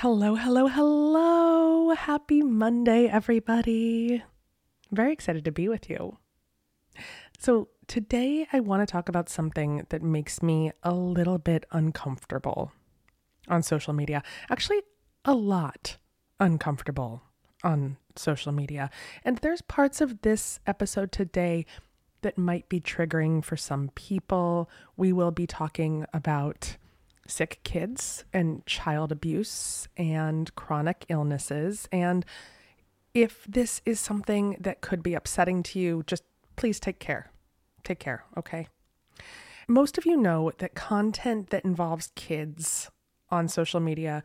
Hello, hello, hello. Happy Monday, everybody. Very excited to be with you. So, today I want to talk about something that makes me a little bit uncomfortable on social media. Actually, a lot uncomfortable on social media. And there's parts of this episode today that might be triggering for some people. We will be talking about sick kids and child abuse and chronic illnesses. And if this is something that could be upsetting to you, just please take care. Take care, okay? Most of you know that content that involves kids on social media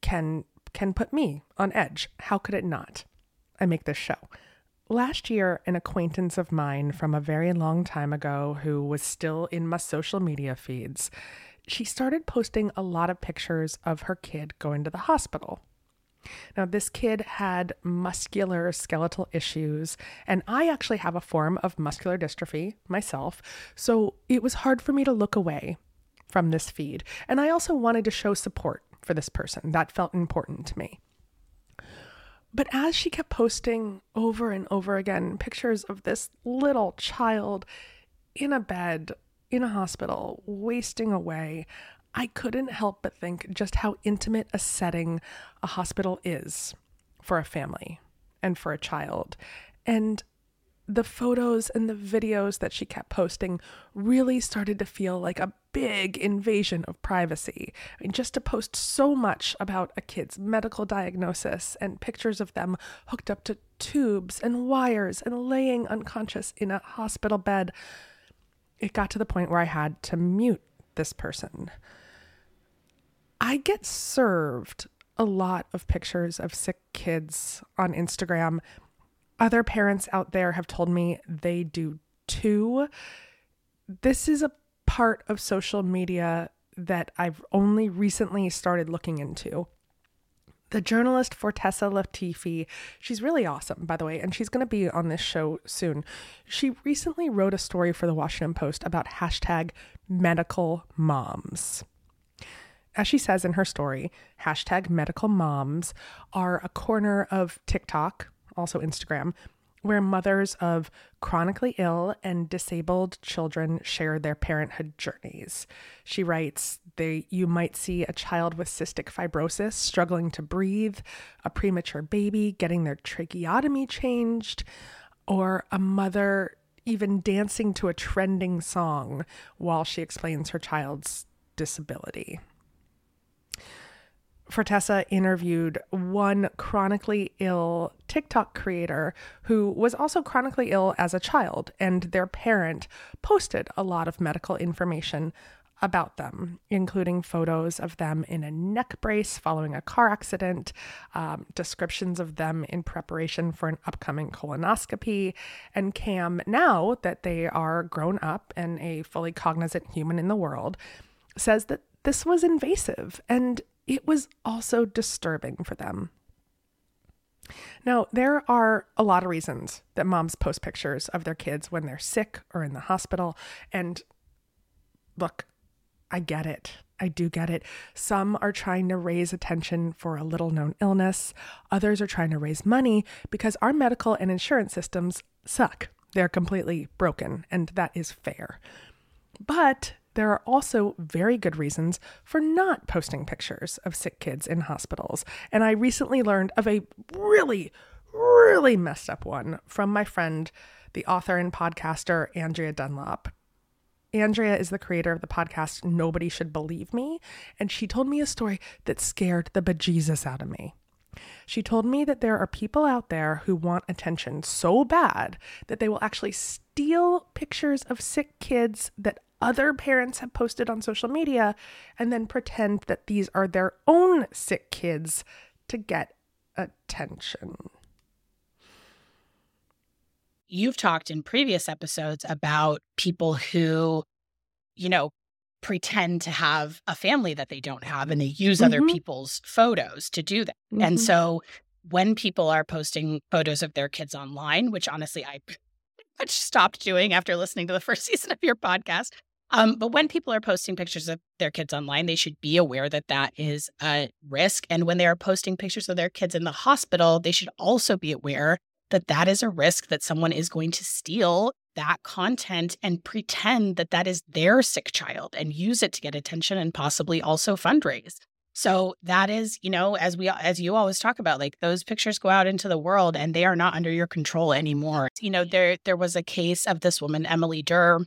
can can put me on edge. How could it not? I make this show. Last year, an acquaintance of mine from a very long time ago who was still in my social media feeds she started posting a lot of pictures of her kid going to the hospital. Now, this kid had muscular skeletal issues, and I actually have a form of muscular dystrophy myself, so it was hard for me to look away from this feed. And I also wanted to show support for this person. That felt important to me. But as she kept posting over and over again pictures of this little child in a bed in a hospital, wasting away, I couldn't help but think just how intimate a setting a hospital is for a family and for a child. And the photos and the videos that she kept posting really started to feel like a big invasion of privacy. I mean, just to post so much about a kid's medical diagnosis and pictures of them hooked up to tubes and wires and laying unconscious in a hospital bed it got to the point where I had to mute this person. I get served a lot of pictures of sick kids on Instagram. Other parents out there have told me they do too. This is a part of social media that I've only recently started looking into the journalist Fortesa Latifi. She's really awesome, by the way, and she's going to be on this show soon. She recently wrote a story for the Washington Post about hashtag medical moms. As she says in her story, hashtag medical moms are a corner of TikTok, also Instagram, where mothers of chronically ill and disabled children share their parenthood journeys. She writes, they you might see a child with cystic fibrosis struggling to breathe, a premature baby getting their tracheotomy changed, or a mother even dancing to a trending song while she explains her child's disability. Fortesa interviewed one chronically ill TikTok creator who was also chronically ill as a child, and their parent posted a lot of medical information about them, including photos of them in a neck brace following a car accident, um, descriptions of them in preparation for an upcoming colonoscopy. And Cam, now that they are grown up and a fully cognizant human in the world, says that this was invasive and it was also disturbing for them. Now, there are a lot of reasons that moms post pictures of their kids when they're sick or in the hospital. And look, I get it. I do get it. Some are trying to raise attention for a little known illness, others are trying to raise money because our medical and insurance systems suck. They're completely broken, and that is fair. But there are also very good reasons for not posting pictures of sick kids in hospitals. And I recently learned of a really, really messed up one from my friend, the author and podcaster Andrea Dunlop. Andrea is the creator of the podcast Nobody Should Believe Me, and she told me a story that scared the bejesus out of me. She told me that there are people out there who want attention so bad that they will actually steal pictures of sick kids that other parents have posted on social media and then pretend that these are their own sick kids to get attention. You've talked in previous episodes about people who, you know, pretend to have a family that they don't have and they use mm-hmm. other people's photos to do that. Mm-hmm. And so when people are posting photos of their kids online, which honestly I much stopped doing after listening to the first season of your podcast, Um, but when people are posting pictures of their kids online, they should be aware that that is a risk. And when they are posting pictures of their kids in the hospital, they should also be aware that that is a risk that someone is going to steal that content and pretend that that is their sick child and use it to get attention and possibly also fundraise. So that is, you know, as we as you always talk about, like those pictures go out into the world and they are not under your control anymore. You know, there there was a case of this woman, Emily Durr,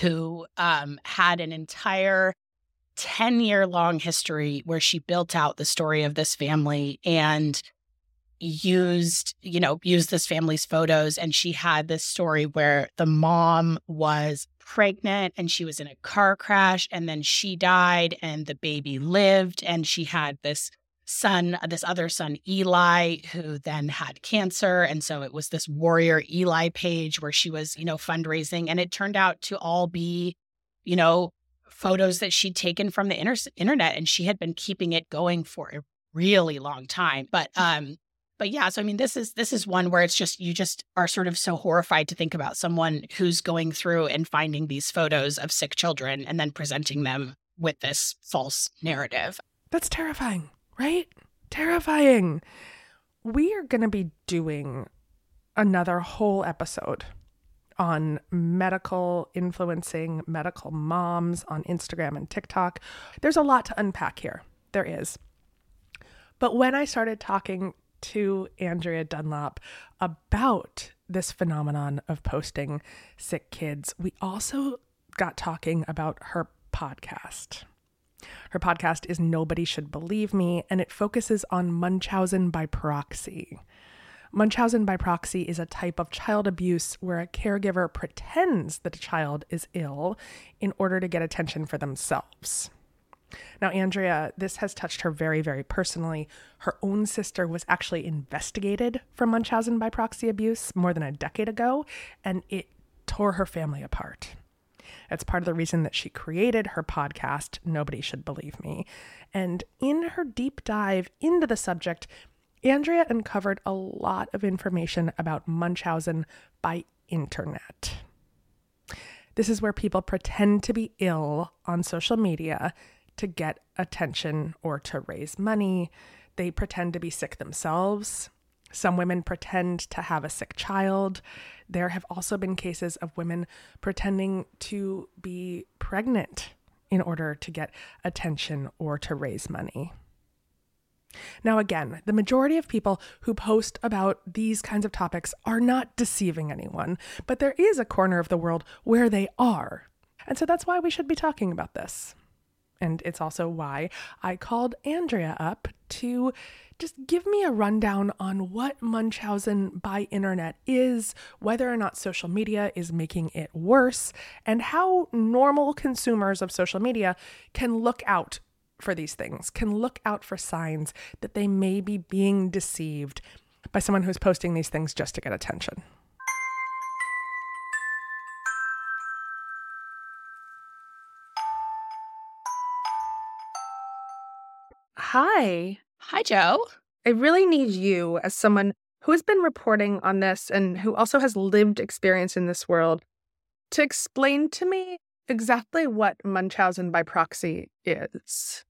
who um, had an entire 10 year long history where she built out the story of this family and used, you know, used this family's photos. And she had this story where the mom was pregnant and she was in a car crash and then she died and the baby lived. And she had this son, this other son, Eli, who then had cancer. And so it was this warrior Eli page where she was, you know, fundraising. And it turned out to all be, you know, photos that she'd taken from the inter- internet and she had been keeping it going for a really long time. But um but yeah, so I mean this is this is one where it's just you just are sort of so horrified to think about someone who's going through and finding these photos of sick children and then presenting them with this false narrative. That's terrifying, right? Terrifying. We are going to be doing another whole episode on medical influencing medical moms on Instagram and TikTok. There's a lot to unpack here. There is. But when I started talking to Andrea Dunlop about this phenomenon of posting sick kids, we also got talking about her podcast. Her podcast is Nobody Should Believe Me, and it focuses on Munchausen by proxy. Munchausen by proxy is a type of child abuse where a caregiver pretends that a child is ill in order to get attention for themselves. Now, Andrea, this has touched her very, very personally. Her own sister was actually investigated for Munchausen by proxy abuse more than a decade ago, and it tore her family apart. That's part of the reason that she created her podcast, Nobody Should Believe Me. And in her deep dive into the subject, Andrea uncovered a lot of information about Munchausen by internet. This is where people pretend to be ill on social media to get attention or to raise money. They pretend to be sick themselves. Some women pretend to have a sick child. There have also been cases of women pretending to be pregnant in order to get attention or to raise money. Now, again, the majority of people who post about these kinds of topics are not deceiving anyone, but there is a corner of the world where they are. And so that's why we should be talking about this. And it's also why I called Andrea up to just give me a rundown on what Munchausen by internet is, whether or not social media is making it worse, and how normal consumers of social media can look out for these things, can look out for signs that they may be being deceived by someone who's posting these things just to get attention. Hi. Hi, Joe. I really need you as someone who has been reporting on this and who also has lived experience in this world to explain to me exactly what Munchausen by proxy is.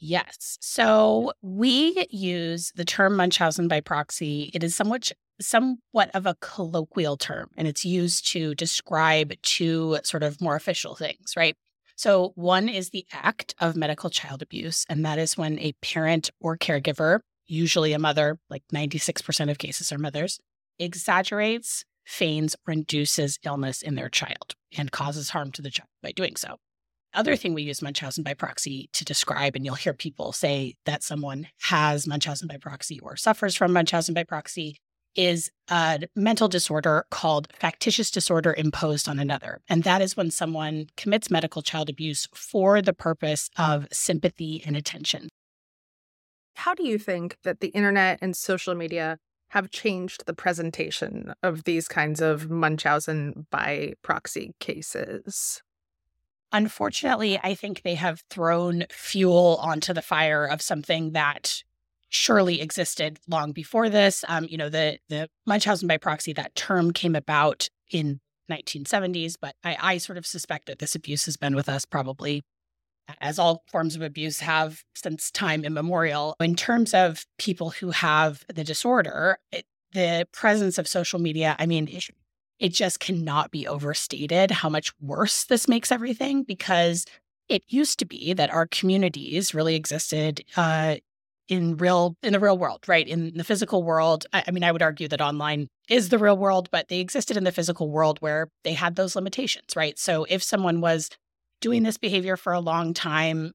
Yes. So we use the term Munchausen by proxy. It is somewhat somewhat of a colloquial term and it's used to describe two sort of more official things, right? So, one is the act of medical child abuse, and that is when a parent or caregiver, usually a mother, like 96% of cases are mothers, exaggerates, feigns, or induces illness in their child and causes harm to the child by doing so. Other thing we use Munchausen by proxy to describe, and you'll hear people say that someone has Munchausen by proxy or suffers from Munchausen by proxy, is a mental disorder called factitious disorder imposed on another. And that is when someone commits medical child abuse for the purpose of sympathy and attention. How do you think that the internet and social media have changed the presentation of these kinds of Munchausen by proxy cases? Unfortunately, I think they have thrown fuel onto the fire of something that surely existed long before this. Um, you know, the the Munchausen by proxy, that term came about in 1970s, but I, I sort of suspect that this abuse has been with us probably as all forms of abuse have since time immemorial. In terms of people who have the disorder, it, the presence of social media, I mean, it, it just cannot be overstated how much worse this makes everything because it used to be that our communities really existed uh, in real in the real world, right? In the physical world. I, I, mean, I would argue that online is the real world, but they existed in the physical world where they had those limitations, right? So if someone was doing this behavior for a long time,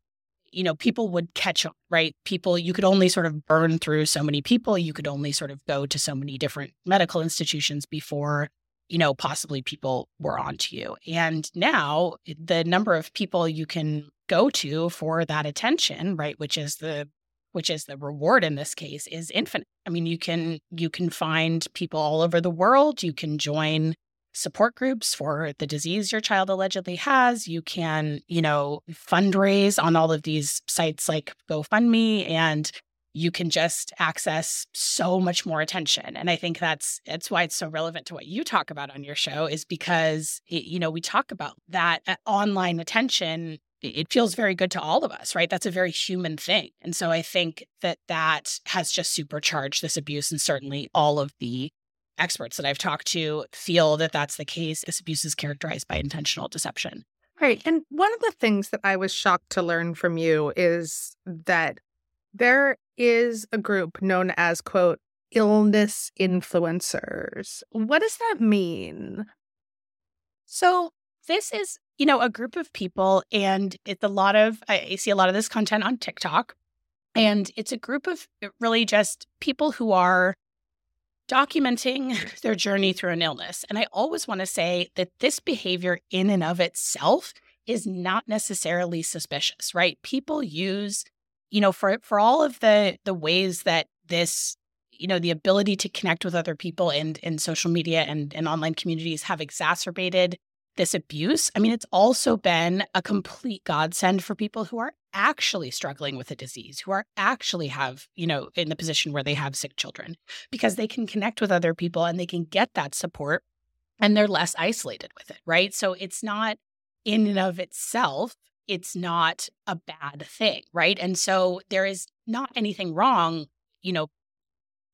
you know, people would catch on, right? People, you could only sort of burn through so many people. You could only sort of go to so many different medical institutions before, you know, possibly people were onto you. And now eh, the number of people you can go to for that attention, right, which is the which is the reward in this case is infinite. I mean, you can you can find people all over the world. You can join support groups for the disease your child allegedly has. You can, you know, fundraise on all of these sites like GoFundMe and you can just access so much more attention and i think that's that's why it's so relevant to what you talk about on your show is because you know we talk about that uh, online attention it feels very good to all of us, right? That's a very human thing. And so I think that that has just supercharged this abuse. And certainly all of the experts that I've talked to feel that that's the case. This abuse is characterized by intentional deception. Right. And one of the things that I was shocked to learn from you is that there is a group known as, quote, illness influencers. What does that mean? So, this is you know, a group of people, and it's a lot of, I see a lot of this content on TikTok. And it's a group of uh, really just people who are documenting their journey through an illness. And I always want to say that this behavior, in and of itself, is not necessarily suspicious, right? People use, you know, for for all of the the ways that this you know the ability to connect with other people and in social media and, and online communities have exacerbated this abuse, I mean, it's also been a complete godsend for people who are actually struggling with a disease, who are actually have, you know, in the position where they have sick children, because they can connect with other people and they can get that support and they're less isolated with it, right? So it's not in and of itself, it's not a bad thing, right? And so there is not anything wrong, you know,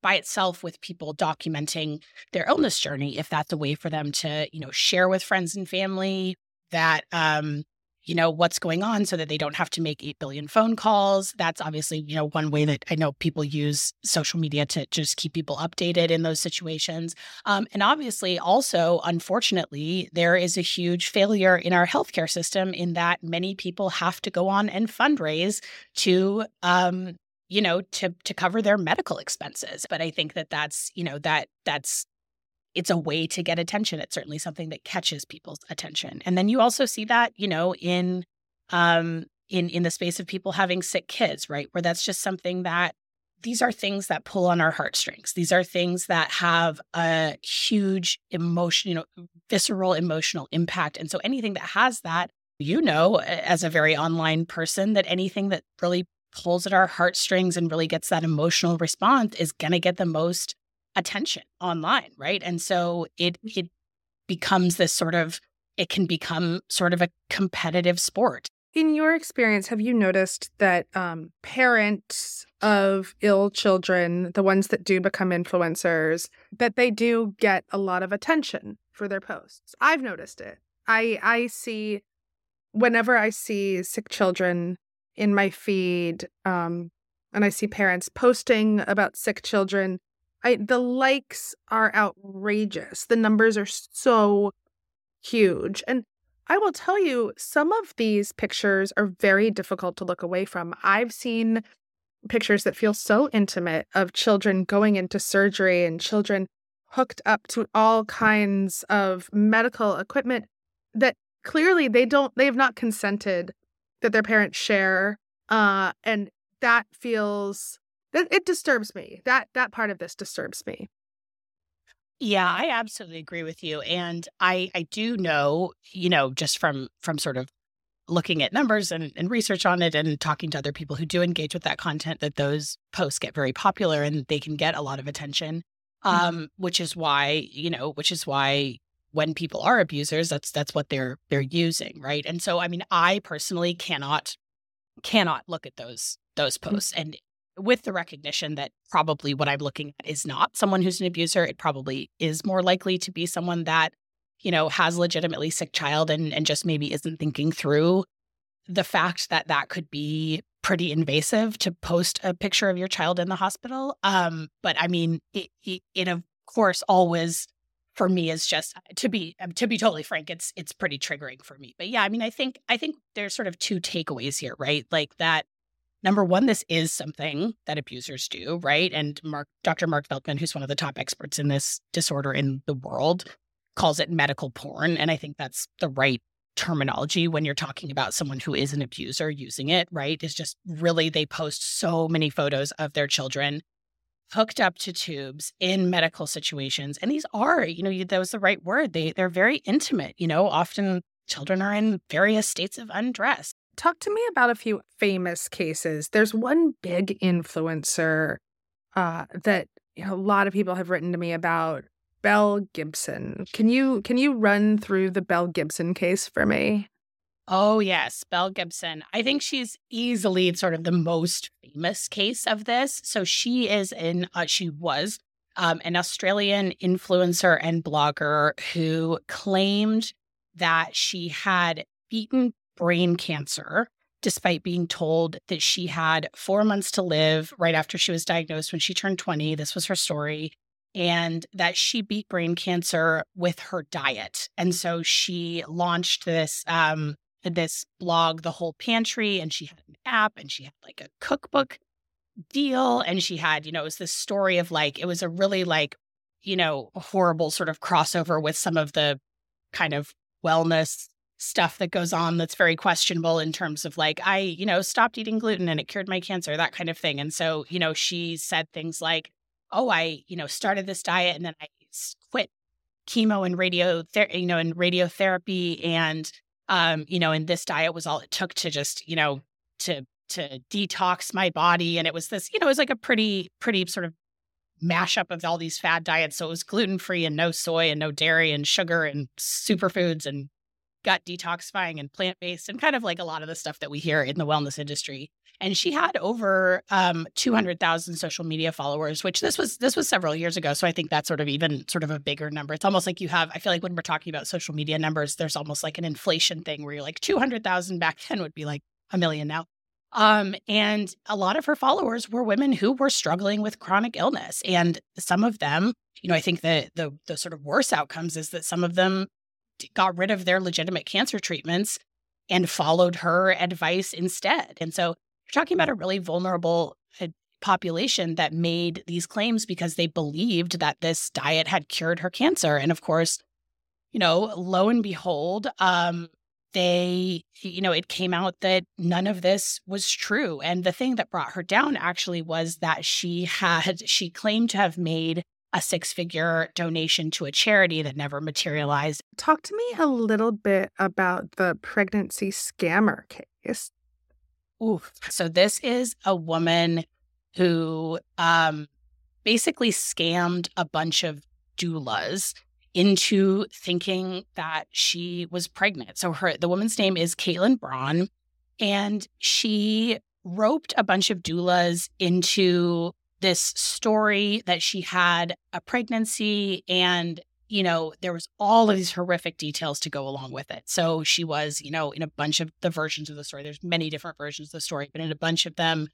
by itself with people documenting their illness journey if that's a way for them to you know share with friends and family that um you know what's going on so that they don't have to make 8 billion phone calls. That's obviously you know one way that i know people use social media to just keep people updated in those situations. Um, and obviously also unfortunately there is a huge failure in our healthcare system in that many people have to go on and fundraise to um, you know to to cover their medical expenses but i think that that's you know that that's it's a way to get attention. It's certainly something that catches people's attention. And then you also see that you know in um in in the space of people having sick kids right? Where that's just something that these are things that pull on our heartstrings. These are things that have a huge emotion you know visceral emotional impact. And so anything that has that you know as a very online person that anything that really pulls at our heartstrings and really gets that emotional response is going to get the most attention online, right? And so it it becomes this sort of it can become sort of a competitive sport. In your experience, have you noticed that um, parents of ill children, the ones that do become influencers, that they do get a lot of attention for their posts? I've noticed it. I I see whenever I see sick children in my feed um, and I see parents posting about sick children, I the likes are outrageous. The numbers are so huge. And I will tell you, some of these pictures are very difficult to look away from. I've seen pictures that feel so intimate of children going into surgery and children hooked up to all kinds of medical equipment that clearly they don't they have not consented that their parents share uh and that feels it, it disturbs me that that part of this disturbs me yeah i absolutely agree with you and i i do know you know just from from sort of looking at numbers and, and research on it and talking to other people who do engage with that content that those posts get very popular and they can get a lot of attention mm-hmm. um which is why you know which is why when people are abusers, that's that's what they're they're using, right? And so I mean, I personally cannot cannot look at those those mm. posts and with the recognition that probably what I'm looking at is not someone who's an abuser, it probably is more likely to be someone that, you know, has legitimately sick child and and just maybe isn't thinking through the fact that that could be pretty invasive to post a picture of your child in the hospital. Um, but I mean, it, it, it of course always for me is just to be um, to be totally frank it's it's pretty triggering for me. But yeah i mean i think i think there's sort of two takeaways here right? Like that number one this is something that abusers do right? And Marc dr Marc feldman who's one of the top experts in this disorder in the world calls it medical porn. And i think that's the right terminology when you're talking about someone who is an abuser using it right? Is just really they post so many photos of their children hooked up to tubes in medical situations. And these are, you know, that was the right word. They they're very intimate. You know, often children are in various states of undress. Talk to me about a few famous cases. There's one big influencer uh, that you know, a lot of people have written to me about. Belle Gibson. Can you can you run through the Belle Gibson case for me? Oh, yes, Belle Gibson. I think she's easily sort of the most famous case of this. So she is in, uh, she was um, an Australian influencer and blogger who claimed that she had beaten brain cancer despite being told that she had four months to live right after she was diagnosed when she turned 20. This was her story. And that she beat brain cancer with her diet. And so she launched this um, this blog, The Whole Pantry, and she had an app and she had like a cookbook deal. And she had, you know, it was this story of like, it was a really like, you know, horrible sort of crossover with some of the kind of wellness stuff that goes on that's very questionable in terms of like I, you know, stopped eating gluten and it cured my cancer, that kind of thing. And so, you know, she said things like, "Oh, I, you know, started this diet and then I quit chemo and radio, you know, and radiotherapy and um, you know, and this diet was all it took to just, you know, to to detox my body. And it was this, you know, it was like a pretty, pretty sort of mashup of all these fad diets. So it was gluten free and no soy and no dairy and sugar and superfoods and gut detoxifying and plant based and kind of like a lot of the stuff that we hear in the wellness industry and she had over um, 200,000 social media followers which this was this was several years ago. So i think that's sort of even sort of a bigger number. It's almost like you have i feel like when we're talking about social media numbers there's almost like an inflation thing where you're like 200,000 back then would be like a million now. Um, and a lot of her followers were women who were struggling with chronic illness. And some of them you know i think that the the sort of worst outcomes is that some of them got rid of their legitimate cancer treatments and followed her advice instead. And so you're talking about a really vulnerable uh, population that made these claims because they believed that this diet had cured her cancer. And of course, you know, lo and behold, um, they, you know, it came out that none of this was true. And the thing that brought her down actually was that she had, she claimed to have made a six figure donation to a charity that never materialized. Talk to me a little bit about the pregnancy scammer case. Oof. So this is a woman who um, basically scammed a bunch of doulas into thinking that she was pregnant. So her the woman's name is Caitlin Braun, and she roped a bunch of doulas into this story that she had a pregnancy and you know, there was all of these horrific details to go along with it. So she was, you know, in a bunch of the versions of the story. There's many different versions of the story, but in a bunch of them,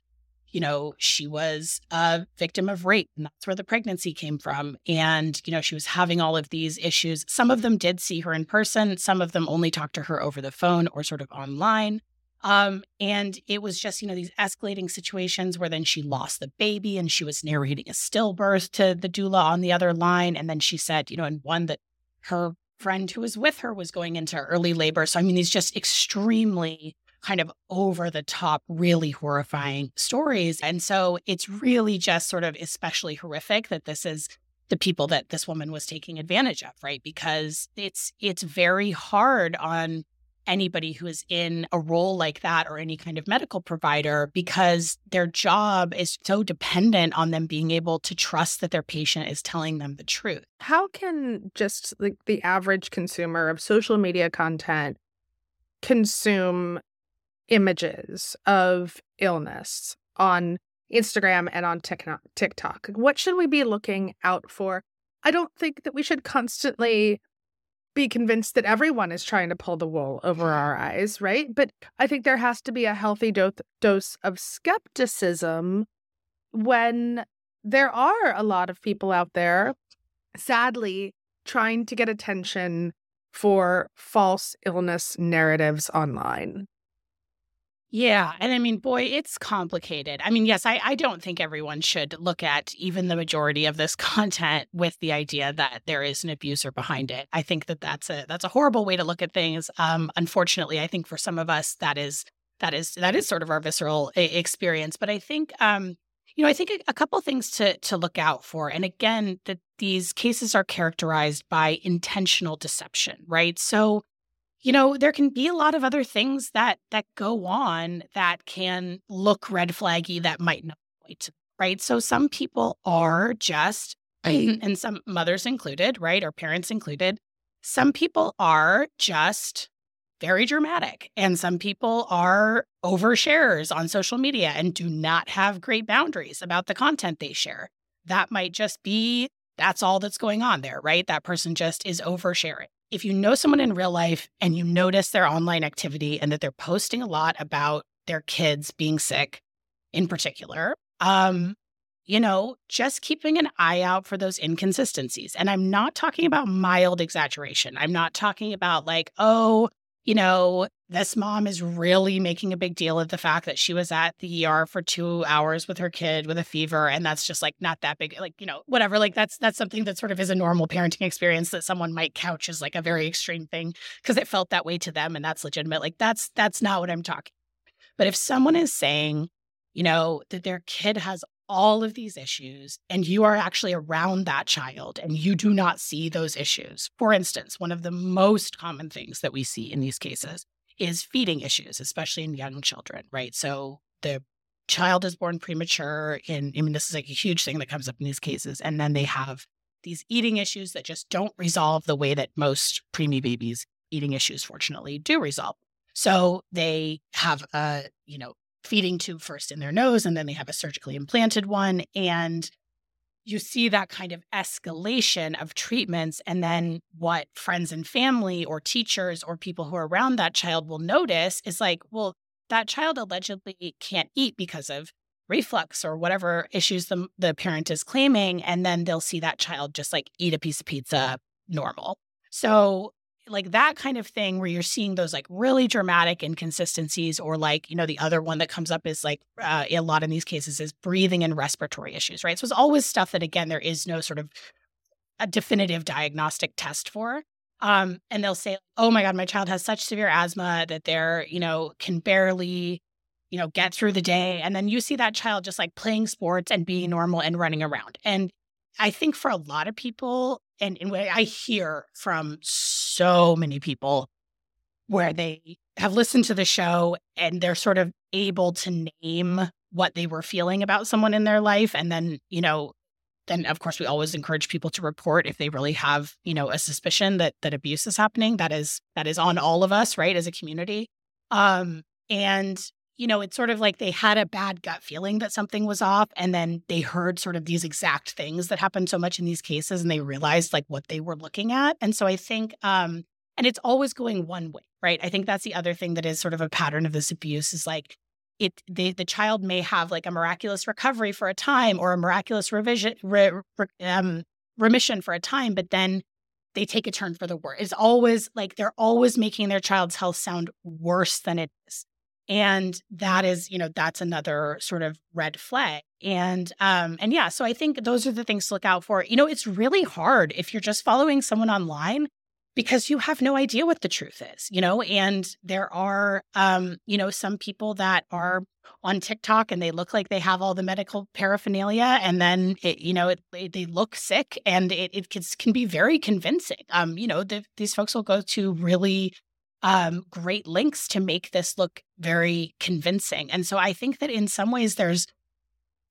you know, she was a victim of rape, and that's where the pregnancy came from. And, you know, she was having all of these issues. Some of them did see her in person, some of them only talked to her over the phone or sort of online. Um, and it was just, you know, these escalating situations where then she lost the baby and she was narrating a stillbirth to the doula on the other line. And then she said, you know, and one that her friend who was with her was going into early labor. So, I mean, these just extremely kind of over the top, really horrifying stories. And so it's really just sort of especially horrific that this is the people that this woman was taking advantage of, right? Because it's it's very hard on anybody who is in a role like that or any kind of medical provider because their job is so dependent on them being able to trust that their patient is telling them the truth. How can just like the average consumer of social media content consume images of illness on Instagram and on TikTok? What should we be looking out for? I don't think that we should constantly be convinced that everyone is trying to pull the wool over our eyes, right? But I think there has to be a healthy do- dose of skepticism when there are a lot of people out there, sadly, trying to get attention for false illness narratives online. Yeah. And I mean, boy, it's complicated. I mean, yes, I, I don't think everyone should look at even the majority of this content with the idea that there is an abuser behind it. I think that that's a that's a horrible way to look at things. Um, unfortunately, I think for some of us that is that is that is sort of our visceral experience. But I think um, you know, I think a, a couple things to to look out for. And again, that these cases are characterized by intentional deception, right? So you know there can be a lot of other things that that go on that can look red flaggy that might not right? So some people are just and some mothers included right or parents included some people are just very dramatic and some people are oversharers on social media and do not have great boundaries about the content they share. That might just be that's all that's going on there right? That person just is oversharing if you know someone in real life and you notice their online activity and that they're posting a lot about their kids being sick in particular, um, you know, just keeping an eye out for those inconsistencies. And I'm not talking about mild exaggeration. I'm not talking about like, oh, you know, this mom is really making a big deal of the fact that she was at the ER for two hours with her kid with a fever. And that's just like not that big, like, you know, whatever. Like that's that's something that sort of is a normal parenting experience that someone might couch as like a very extreme thing because it felt that way to them and that's legitimate. Like that's that's not what I'm talking. But if someone is saying, you know, that their kid has all of these issues and you are actually around that child and you do not see those issues. For instance, one of the most common things that we see in these cases is feeding issues, especially in young children, right? So the child is born premature and I mean this is like a huge thing that comes up in these cases and then they have these eating issues that just don't resolve the way that most preemie babies eating issues fortunately do resolve. So they have a, you know, feeding tube first in their nose and then they have a surgically implanted one and you see that kind of escalation of treatments and then what friends and family or teachers or people who are around that child will notice is like well that child allegedly can't eat because of reflux or whatever issues the, the parent is claiming and then they'll see that child just like eat a piece of pizza normal. So like that kind of thing where you're seeing those like really dramatic inconsistencies or like you know the other one that comes up is like uh, a lot in these cases is breathing and respiratory issues right? So it's always stuff that again there is no sort of a definitive diagnostic test for. Um, and they'll say oh my god my child has such severe asthma that they're you know can barely you know get through the day. And then you see that child just like playing sports and being normal and running around. And i think for a lot of people and, and I hear from so many people where they have listened to the show and they're sort of able to name what they were feeling about someone in their life. And then, you know, then of course we always encourage people to report if they really have, you know, a suspicion that that abuse is happening. That is that is on all of us, right, as a community. Um, and you know, it's sort of like they had a bad gut feeling that something was off. And then they heard sort of these exact things that happen so much in these cases and they realized like what they were looking at. And so I think, um, and it's always going one way, right? I think that's the other thing that is sort of a pattern of this abuse is like, it they, the child may have like a miraculous recovery for a time or a miraculous revision re, re, um, remission for a time, but then they take a turn for the worse. It's always like they're always making their child's health sound worse than it is and that is you know that's another sort of red flag. And um and yeah so i think those are the things to look out for. You know it's really hard if you're just following someone online because you have no idea what the truth is you know? And there are um you know some people that are on TikTok and they look like they have all the medical paraphernalia and then it, you know it, they look sick and it, it can, can be very convincing. Um you know the, these folks will go to really um, great links to make this look very convincing. And so I think that in some ways there's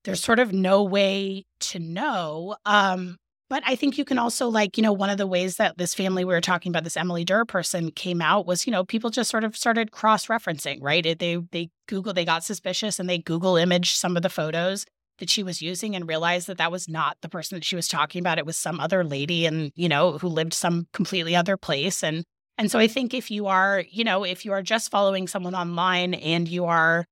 there's sort of no way to know. Um, but I think you can also like, you know, one of the ways that this family we were talking about, this Emily Durr person came out was, you know, people just sort of started cross-referencing, right? It, they they Google, they got suspicious and they Google image some of the photos that she was using and realized that that was not the person that she was talking about. It was some other lady and, you know, who lived some completely other place. And and so I think if you are, you know, if you are just following someone online and you are,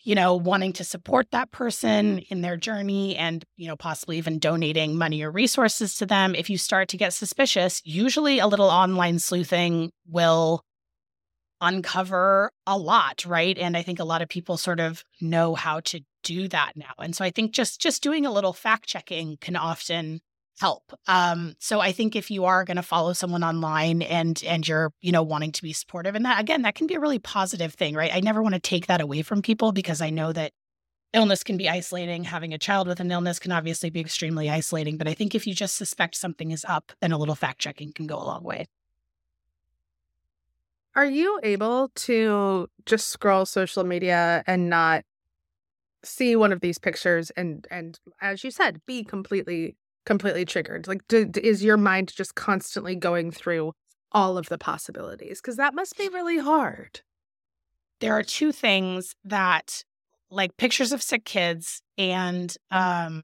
you know, wanting to support that person in their journey and, you know, possibly even donating money or resources to them, if you start to get suspicious, usually a little online sleuthing will uncover a lot, right? And I think a lot of people sort of know how to do that now. And so I think just just doing a little fact checking can often help. Um, so I think if you are going to follow someone online and and you're you know wanting to be supportive, and that again that can be a really positive thing, right? I never want to take that away from people because I know that illness can be isolating. Having a child with an illness can obviously be extremely isolating. But I think if you just suspect something is up, then a little fact checking can go a long way. Are you able to just scroll social media and not see one of these pictures and and as you said, be completely completely triggered? Like, do, is your mind just constantly going through all of the possibilities? Because that must be really hard. There are two things that, like pictures of sick kids, and um,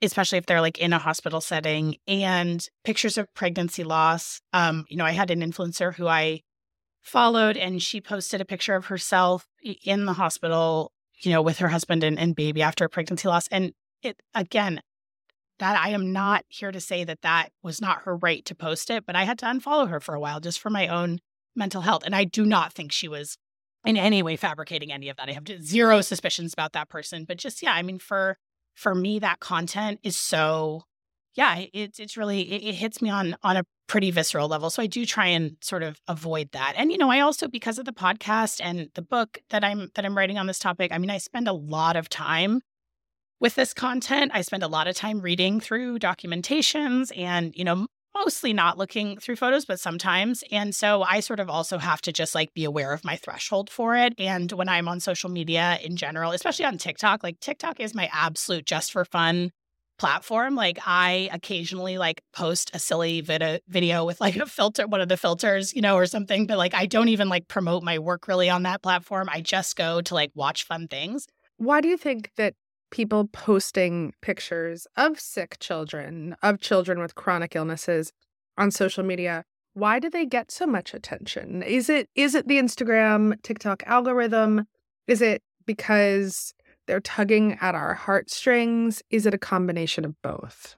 especially if they're like in a hospital setting, and pictures of pregnancy loss. Um, you know, I had an influencer who I followed, and she posted a picture of herself in the hospital, you know, with her husband and, and baby after a pregnancy loss. And it again, that I am not here to say that that was not her right to post it, but I had to unfollow her for a while just for my own mental health. And I do not think she was in any way fabricating any of that. I have zero suspicions about that person, but just yeah, I mean for for me that content is so yeah, it's it's really it, it hits me on on a pretty visceral level. So I do try and sort of avoid that. And you know, I also because of the podcast and the book that I'm that I'm writing on this topic, I mean, I spend a lot of time with this content, I spend a lot of time reading through documentations and, you know, mostly not looking through photos, but sometimes. And so I sort of also have to just like be aware of my threshold for it. And when I'm on social media in general, especially on TikTok, like TikTok is my absolute just for fun platform. Like I occasionally like post a silly vid- video with like a filter, one of the filters, you know, or something, but like I don't even like promote my work really on that platform. I just go to like watch fun things. Why do you think that people posting pictures of sick children, of children with chronic illnesses on social media, why do they get so much attention? Is it is it the Instagram, TikTok algorithm? Is it because they're tugging at our heartstrings? Is it a combination of both?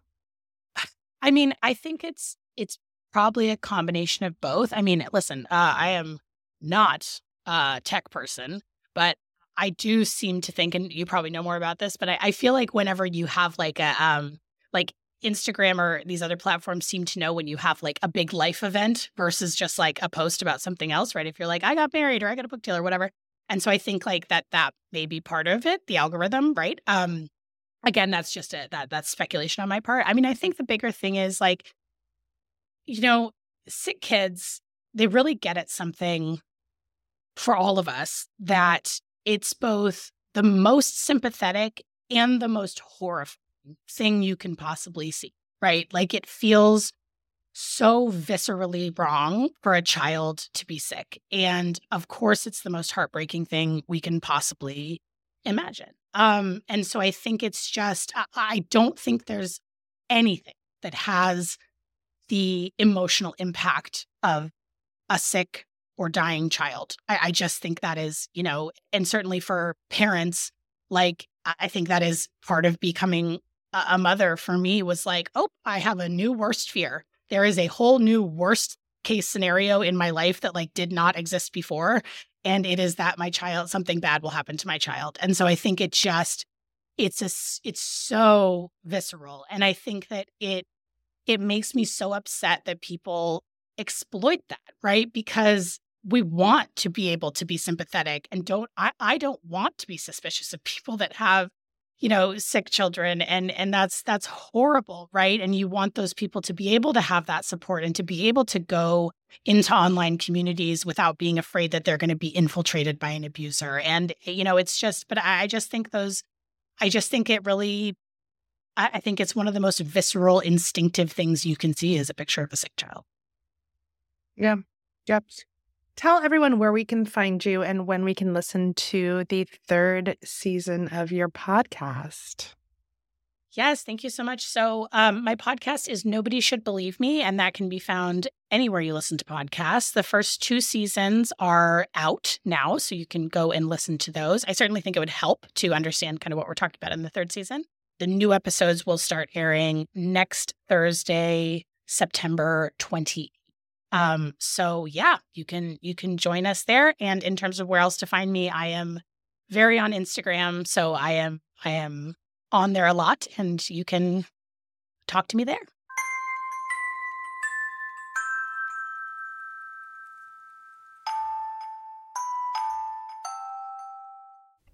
I mean, I think it's it's probably a combination of both. I mean, listen, uh, I am not a tech person, but I do seem to think, and you probably know more about this, but I, I feel like whenever you have like a um like Instagram or these other platforms seem to know when you have like a big life event versus just like a post about something else, right? If you're like, I got married or I got a book deal or whatever. And so I think like that that may be part of it, the algorithm, right? Um again, that's just a that that's speculation on my part. I mean, I think the bigger thing is like, you know, sick kids, they really get at something for all of us that it's both the most sympathetic and the most horrifying thing you can possibly see, right? Like it feels so viscerally wrong for a child to be sick. And of course, it's the most heartbreaking thing we can possibly imagine. Um, and so I think it's just, I, I don't think there's anything that has the emotional impact of a sick or dying child. I, I just think that is, you know, and certainly for parents, like I think that is part of becoming a, a mother for me was like, oh, I have a new worst fear. There is a whole new worst case scenario in my life that like did not exist before. And it is that my child, something bad will happen to my child. And so I think it just, it's a, it's so visceral. And I think that it, it makes me so upset that people exploit that, right? Because we want to be able to be sympathetic and don't I, I don't want to be suspicious of people that have you know sick children and and that's that's horrible right? And you want those people to be able to have that support and to be able to go into online communities without being afraid that they're going to be infiltrated by an abuser. And you know it's just but i just think those i just think it really I, I think it's one of the most visceral instinctive things you can see is a picture of a sick child yeah yep Tell everyone where we can find you and when we can listen to the third season of your podcast. Yes, thank you so much. So, um, my podcast is Nobody Should Believe Me, and that can be found anywhere you listen to podcasts. The first two seasons are out now, so you can go and listen to those. I certainly think it would help to understand kind of what we're talking about in the third season. The new episodes will start airing next Thursday, September 28th. Um, so yeah, you can you can join us there. And in terms of where else to find me, I am very on Instagram. So I am I am on there a lot and you can talk to me there.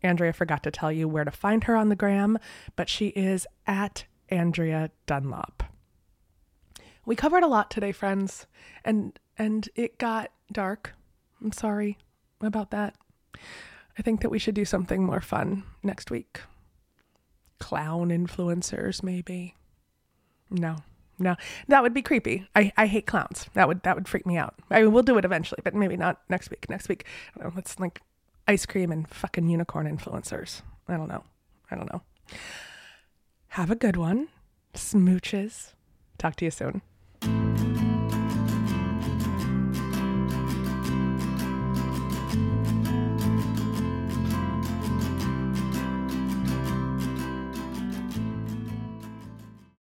Andrea forgot to tell you where to find her on the gram, but she is at Andrea Dunlop. We covered a lot today, friends, and and it got dark. I'm sorry about that. I think that we should do something more fun next week. Clown influencers, maybe. No, no, that would be creepy. I, I hate clowns. That would that would freak me out. I mean, we'll do it eventually, but maybe not next week. Next week, I don't know. Let's like ice cream and fucking unicorn influencers. I don't know. I don't know. Have a good one. Smooches. Talk to you soon.